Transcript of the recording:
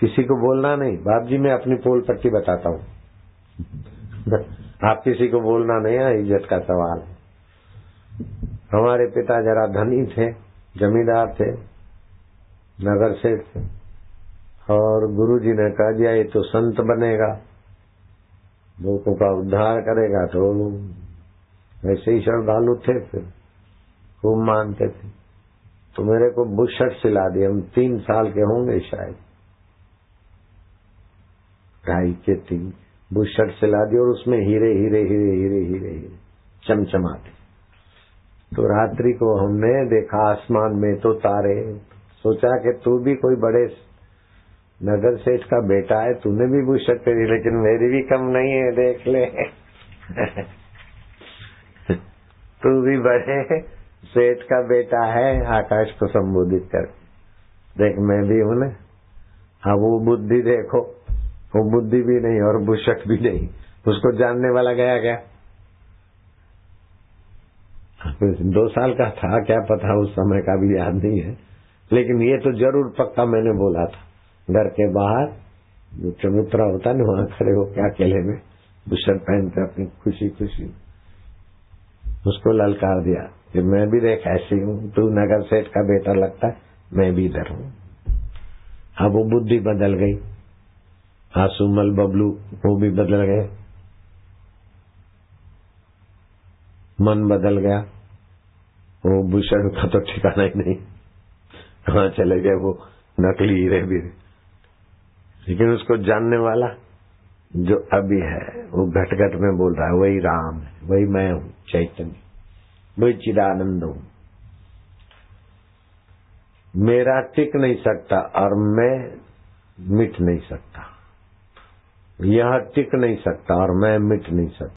किसी को बोलना नहीं। बाप जी, मैं अपनी पोल पट्टी बताता हूँ। आप किसी को बोलना नहीं है इज़्ज़त का सवाल है। हमारे पिता जरा धनी थे, जमींदार थे, नगर सेठ थे, और गुरु जी ने कहा दिया ये तो संत बनेगा, लोगों का उद्धार करेगा। तो वैसे ही श्रद्धालु थे फिर, खूब मानते थे। तो मेरे को बुशर्ट सिला दिए हम तीन साल के होंगे शायद। ढाई के तीन बुशर्ट सिला दी और उसमें हीरे हीरे हीरे हीरे हीरे हीरे, चमचमाते। तो रात्रि को हमने देखा आसमान में तो तारे। सोचा कि तू भी कोई बड़े नगर सेठ का बेटा है, तूने भी बुशर्ट पहनी, लेकिन मेरी भी कम नहीं है, देख ले। तू भी बड़े सेठ का बेटा है, आकाश को संबोधित कर। देख, मैं भी हूँ ना। हाँ वो बुद्धि देखो। वो बुद्धि भी नहीं और बुशक भी नहीं। उसको जानने वाला गया क्या? दो साल का था, क्या पता उस समय का भी याद नहीं है। लेकिन ये तो ज़रूर पक्का मैंने बोला था। घर के बाहर, जो चबूतरा होता ना, वहाँ खड़े हो क्या अकेले में बुशर पहनते अपनी खुशी खुशी उसको ललकार दिया कि मैं भी देख ऐसी हूँ, तू नगर सेठ का बेटा लगता है मैं भी इधर हूँ। अब वो बुद्धि बदल गई। आसुमल बबलू वो भी बदल गए। मन बदल गया। वो भूषण का तो ठिकाना ही नहीं। कहा चले गए वो नकली हीरे भी लेकिन उसको जानने वाला जो अभी है, वो घट घट में बोल रहा है, वही राम है, वही मैं हूँ, चैतन्य, वही चिदानंद हूँ। मेरा टिक नहीं सकता और मैं मिट नहीं सकता। यह टिक नहीं सकता और मैं मिट नहीं सकता।